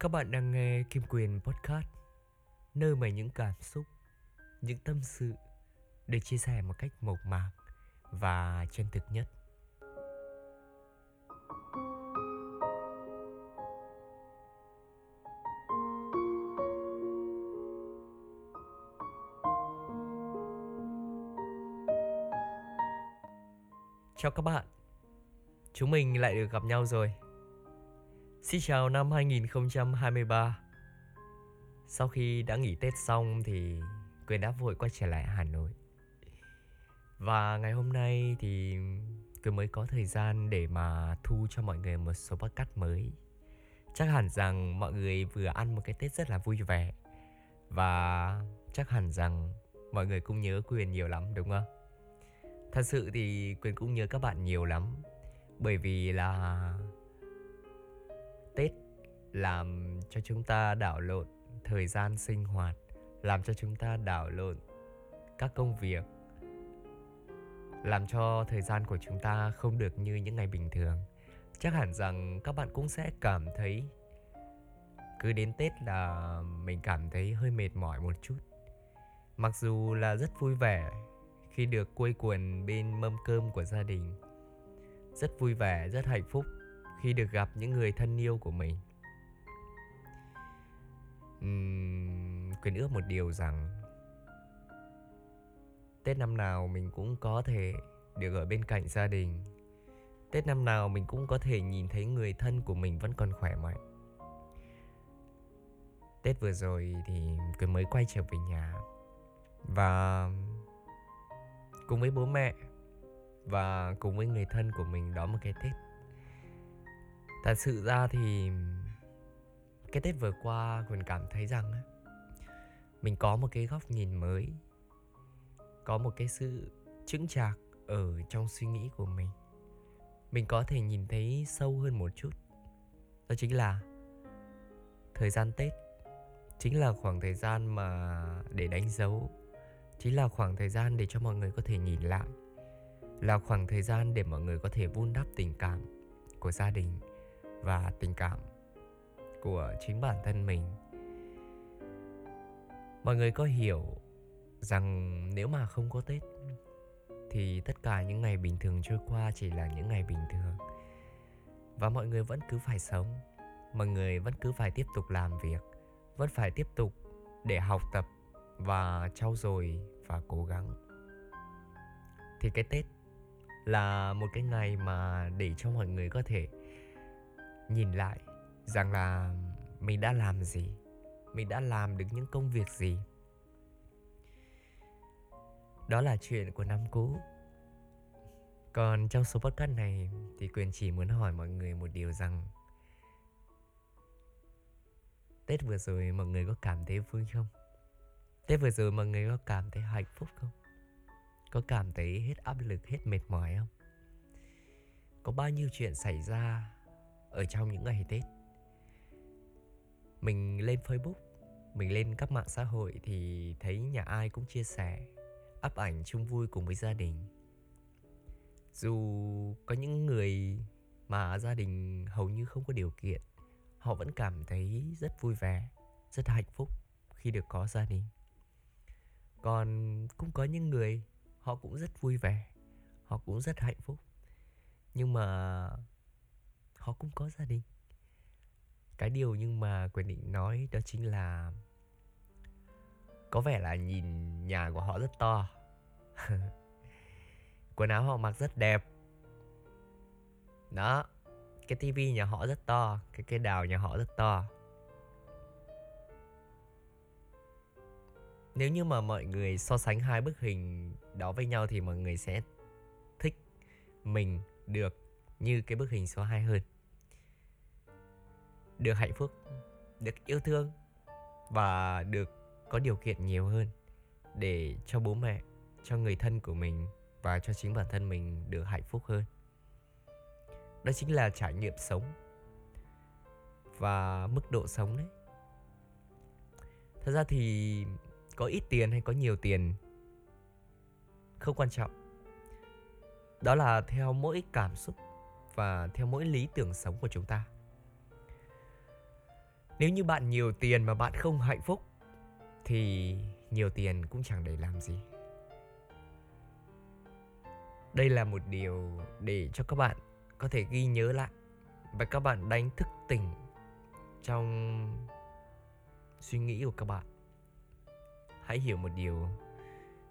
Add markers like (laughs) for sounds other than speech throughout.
Các bạn đang nghe Kim Quyền Podcast Nơi mà những cảm xúc, những tâm sự Được chia sẻ một cách mộc mạc và chân thực nhất. Chào các bạn. Chúng mình lại được gặp nhau rồi. Xin chào năm 2023 Sau khi đã nghỉ Tết xong thì Quyền đã vội quay trở lại Hà Nội. Và ngày hôm nay thì Quyền mới có thời gian để mà thu cho mọi người một số podcast mới. Chắc hẳn rằng mọi người vừa ăn một cái Tết rất là vui vẻ. Và chắc hẳn rằng mọi người cũng nhớ Quyền nhiều lắm, đúng không? Thật sự thì Quyền cũng nhớ các bạn nhiều lắm. Bởi vì là Tết làm cho chúng ta đảo lộn thời gian sinh hoạt, làm cho chúng ta đảo lộn các công việc, làm cho thời gian của chúng ta không được như những ngày bình thường. Chắc hẳn rằng các bạn cũng sẽ cảm thấy cứ đến Tết là mình cảm thấy hơi mệt mỏi một chút. Mặc dù là rất vui vẻ khi được quây quần bên mâm cơm của gia đình. Rất vui vẻ, rất hạnh phúc khi được gặp những người thân yêu của mình. Uhm, quyền ước một điều rằng tết năm nào mình cũng có thể được ở bên cạnh gia đình. Tết năm nào mình cũng có thể nhìn thấy người thân của mình vẫn còn khỏe mạnh. Tết vừa rồi thì quyền mới quay trở về nhà và cùng với bố mẹ và cùng với người thân của mình đón một cái tết Thật sự ra thì cái Tết vừa qua Quyền cảm thấy rằng mình có một cái góc nhìn mới, có một cái sự chững chạc ở trong suy nghĩ của mình. Mình có thể nhìn thấy sâu hơn một chút. Đó chính là thời gian tết chính là khoảng thời gian mà để đánh dấu, chính là khoảng thời gian để cho mọi người có thể nhìn lại, là khoảng thời gian để mọi người có thể vun đắp tình cảm của gia đình và tình cảm của chính bản thân mình. Mọi người có hiểu rằng nếu mà không có tết thì tất cả những ngày bình thường trôi qua chỉ là những ngày bình thường. Và mọi người vẫn cứ phải sống, mọi người vẫn cứ phải tiếp tục làm việc, vẫn phải tiếp tục để học tập và trau dồi và cố gắng. Thì cái tết là một cái ngày mà để cho mọi người có thể nhìn lại, rằng là mình đã làm gì? Mình đã làm được những công việc gì? Đó là chuyện của năm cũ. Còn trong số podcast này thì quyền chỉ muốn hỏi mọi người một điều rằng, tết vừa rồi mọi người có cảm thấy vui không? Tết vừa rồi mọi người có cảm thấy hạnh phúc không? Có cảm thấy hết áp lực, hết mệt mỏi không? Có bao nhiêu chuyện xảy ra ở trong những ngày Tết. Mình lên Facebook, mình lên các mạng xã hội thì thấy nhà ai cũng chia sẻ, up ảnh chung vui cùng với gia đình. Dù có những người mà gia đình hầu như không có điều kiện, họ vẫn cảm thấy rất vui vẻ, rất hạnh phúc khi được có gia đình. Còn cũng có những người họ cũng rất vui vẻ, họ cũng rất hạnh phúc. Nhưng mà họ cũng có gia đình. Cái điều nhưng mà quyền định nói đó chính là có vẻ là nhìn nhà của họ rất to. (laughs) Quần áo họ mặc rất đẹp. Đó, cái tivi nhà họ rất to, cái cây đào nhà họ rất to. Nếu như mà mọi người so sánh hai bức hình đó với nhau thì mọi người sẽ thích mình được như cái bức hình số 2 hơn. Được hạnh phúc, được yêu thương và được có điều kiện nhiều hơn để cho bố mẹ, cho người thân của mình và cho chính bản thân mình được hạnh phúc hơn. Đó chính là trải nghiệm sống và mức độ sống đấy. Thật ra thì có ít tiền hay có nhiều tiền không quan trọng. Đó là theo mỗi cảm xúc và theo mỗi lý tưởng sống của chúng ta. Nếu như bạn nhiều tiền mà bạn không hạnh phúc, thì nhiều tiền cũng chẳng để làm gì. Đây là một điều để cho các bạn có thể ghi nhớ lại và các bạn đánh thức tỉnh trong suy nghĩ của các bạn. Hãy hiểu một điều,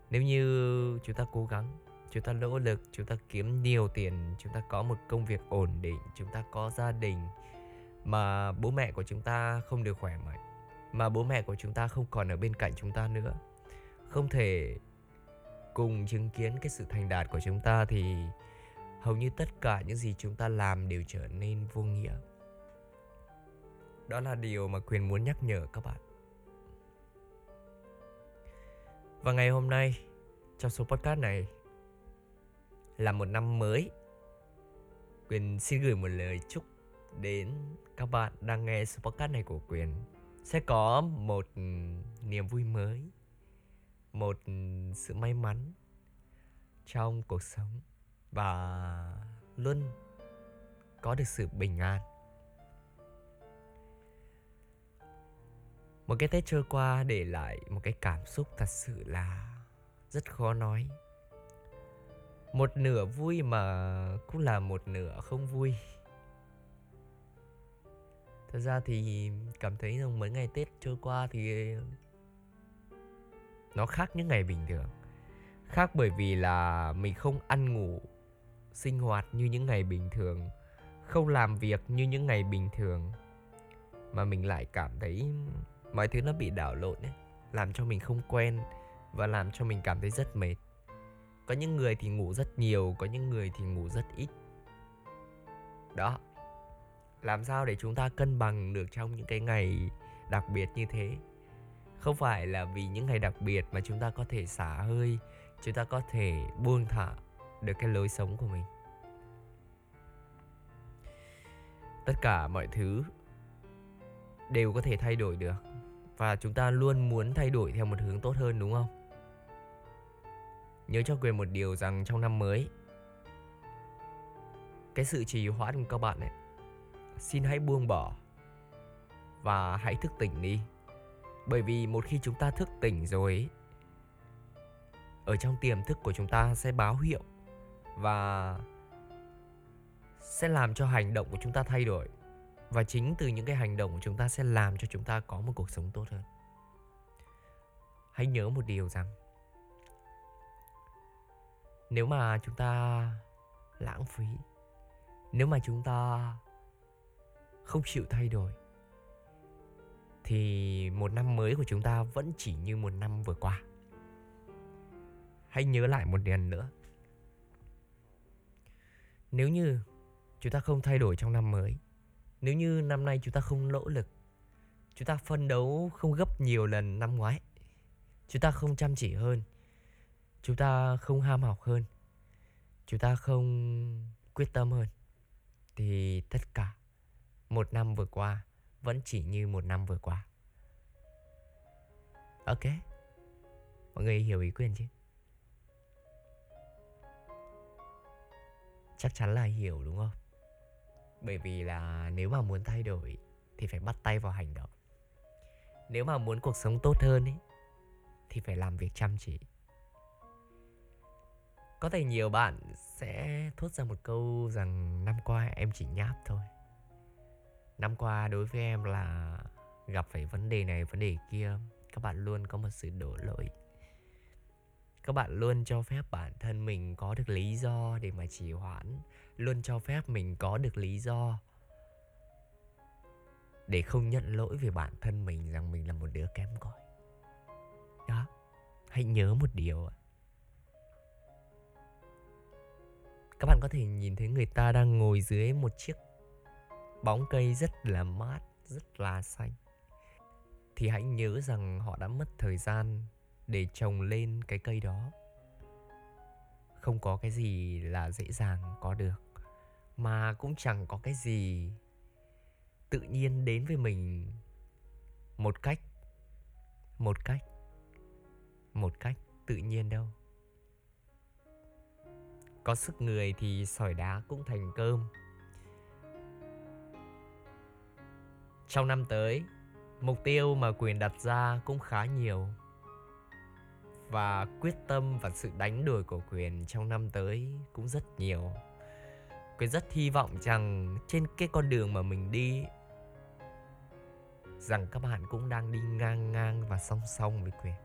nếu như chúng ta cố gắng chúng ta nỗ lực, chúng ta kiếm nhiều tiền, chúng ta có một công việc ổn định, chúng ta có gia đình. Mà bố mẹ của chúng ta không được khỏe mạnh. Mà bố mẹ của chúng ta không còn ở bên cạnh chúng ta nữa. Không thể cùng chứng kiến cái sự thành đạt của chúng ta thì hầu như tất cả những gì chúng ta làm đều trở nên vô nghĩa. Đó là điều mà quyền muốn nhắc nhở các bạn. Và ngày hôm nay, trong số podcast này là một năm mới. Quyền xin gửi một lời chúc đến các bạn đang nghe số podcast này của quyền. Sẽ có một niềm vui mới, một sự may mắn trong cuộc sống và luôn có được sự bình an. Một cái tết trôi qua để lại một cái cảm xúc thật sự là rất khó nói một nửa vui mà cũng là một nửa không vui. Thật ra thì cảm thấy rằng mấy ngày tết trôi qua thì nó khác những ngày bình thường. Khác bởi vì là mình không ăn ngủ sinh hoạt như những ngày bình thường, không làm việc như những ngày bình thường, mà mình lại cảm thấy mọi thứ nó bị đảo lộn ấy, làm cho mình không quen và làm cho mình cảm thấy rất mệt có những người thì ngủ rất nhiều, có những người thì ngủ rất ít. Đó. Làm sao để chúng ta cân bằng được trong những cái ngày đặc biệt như thế? Không phải là vì những ngày đặc biệt mà chúng ta có thể xả hơi, chúng ta có thể buông thả được cái lối sống của mình. Tất cả mọi thứ đều có thể thay đổi được. Và chúng ta luôn muốn thay đổi theo một hướng tốt hơn, đúng không? Nhớ cho quyền một điều rằng trong năm mới, cái sự trì hoãn của các bạn ấy, xin hãy buông bỏ và hãy thức tỉnh đi. Bởi vì một khi chúng ta thức tỉnh rồi ở trong tiềm thức của chúng ta sẽ báo hiệu và sẽ làm cho hành động của chúng ta thay đổi. Và chính từ những cái hành động của chúng ta sẽ làm cho chúng ta có một cuộc sống tốt hơn. Hãy nhớ một điều rằng nếu mà chúng ta lãng phí, nếu mà chúng ta không chịu thay đổi, thì một năm mới của chúng ta vẫn chỉ như một năm vừa qua. Hãy nhớ lại một lần nữa. Nếu như chúng ta không thay đổi trong năm mới, nếu như năm nay chúng ta không nỗ lực, chúng ta phân đấu không gấp nhiều lần năm ngoái, chúng ta không chăm chỉ hơn chúng ta không ham học hơn. Chúng ta không quyết tâm hơn. Thì tất cả một năm vừa qua vẫn chỉ như một năm vừa qua. Ok. Mọi người hiểu ý quyền chứ? Chắc chắn là hiểu đúng không? Bởi vì là nếu mà muốn thay đổi thì phải bắt tay vào hành động. Nếu mà muốn cuộc sống tốt hơn ấy, thì phải làm việc chăm chỉ có thể nhiều bạn sẽ thốt ra một câu rằng năm qua em chỉ nháp thôi. Năm qua đối với em là gặp phải vấn đề này, vấn đề kia, các bạn luôn có một sự đổ lỗi. Các bạn luôn cho phép bản thân mình có được lý do để mà trì hoãn, luôn cho phép mình có được lý do để không nhận lỗi về bản thân mình rằng mình là một đứa kém cỏi. Đó, hãy nhớ một điều ạ. Các bạn có thể nhìn thấy người ta đang ngồi dưới một chiếc bóng cây rất là mát, rất là xanh. Thì hãy nhớ rằng họ đã mất thời gian để trồng lên cái cây đó. Không có cái gì là dễ dàng có được, mà cũng chẳng có cái gì tự nhiên đến với mình một cách một cách một cách tự nhiên đâu có sức người thì sỏi đá cũng thành cơm. Trong năm tới, mục tiêu mà quyền đặt ra cũng khá nhiều. Và quyết tâm và sự đánh đổi của quyền trong năm tới cũng rất nhiều. Quyền rất hy vọng rằng trên cái con đường mà mình đi, rằng các bạn cũng đang đi ngang ngang và song song với quyền.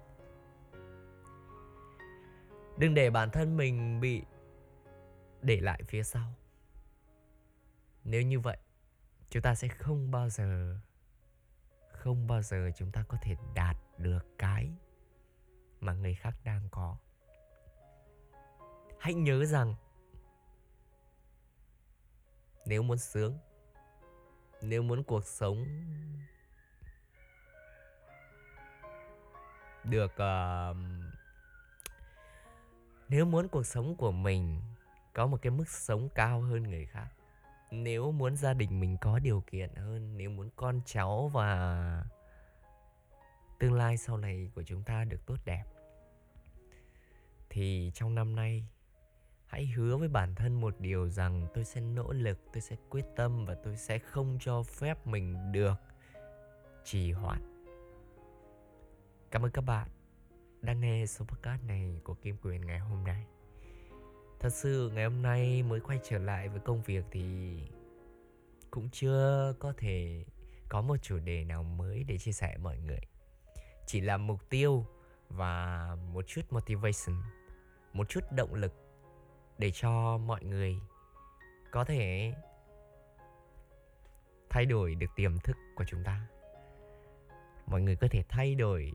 Đừng để bản thân mình bị để lại phía sau. Nếu như vậy chúng ta sẽ không bao giờ không bao giờ chúng ta có thể đạt được cái mà người khác đang có. Hãy nhớ rằng nếu muốn sướng nếu muốn cuộc sống được uh, nếu muốn cuộc sống của mình có một cái mức sống cao hơn người khác. Nếu muốn gia đình mình có điều kiện hơn, nếu muốn con cháu và tương lai sau này của chúng ta được tốt đẹp, thì trong năm nay, hãy hứa với bản thân một điều rằng tôi sẽ nỗ lực, tôi sẽ quyết tâm và tôi sẽ không cho phép mình được trì hoãn. Cảm ơn các bạn đang nghe số podcast này của kim quyền ngày hôm nay thật sự ngày hôm nay mới quay trở lại với công việc thì cũng chưa có thể có một chủ đề nào mới để chia sẻ mọi người. Chỉ là mục tiêu và một chút motivation, một chút động lực để cho mọi người có thể thay đổi được tiềm thức của chúng ta. Mọi người có thể thay đổi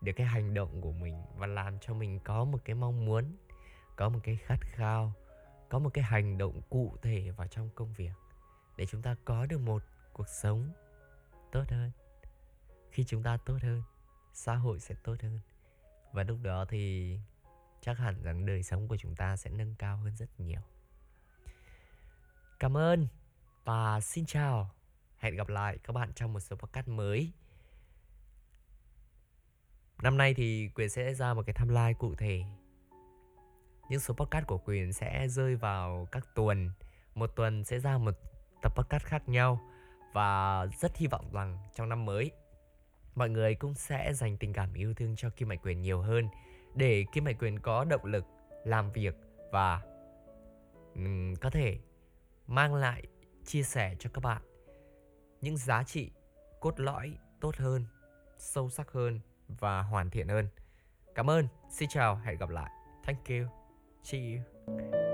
được cái hành động của mình và làm cho mình có một cái mong muốn có một cái khát khao, có một cái hành động cụ thể vào trong công việc để chúng ta có được một cuộc sống tốt hơn. Khi chúng ta tốt hơn, xã hội sẽ tốt hơn. Và lúc đó thì chắc hẳn rằng đời sống của chúng ta sẽ nâng cao hơn rất nhiều. Cảm ơn và xin chào. Hẹn gặp lại các bạn trong một số podcast mới. Năm nay thì quyền sẽ ra một cái timeline cụ thể những số podcast của quyền sẽ rơi vào các tuần một tuần sẽ ra một tập podcast khác nhau và rất hy vọng rằng trong năm mới mọi người cũng sẽ dành tình cảm yêu thương cho Kim Mạnh Quyền nhiều hơn để Kim Mạnh Quyền có động lực làm việc và um, có thể mang lại chia sẻ cho các bạn những giá trị cốt lõi tốt hơn, sâu sắc hơn và hoàn thiện hơn. Cảm ơn, xin chào, hẹn gặp lại. Thank you. See you.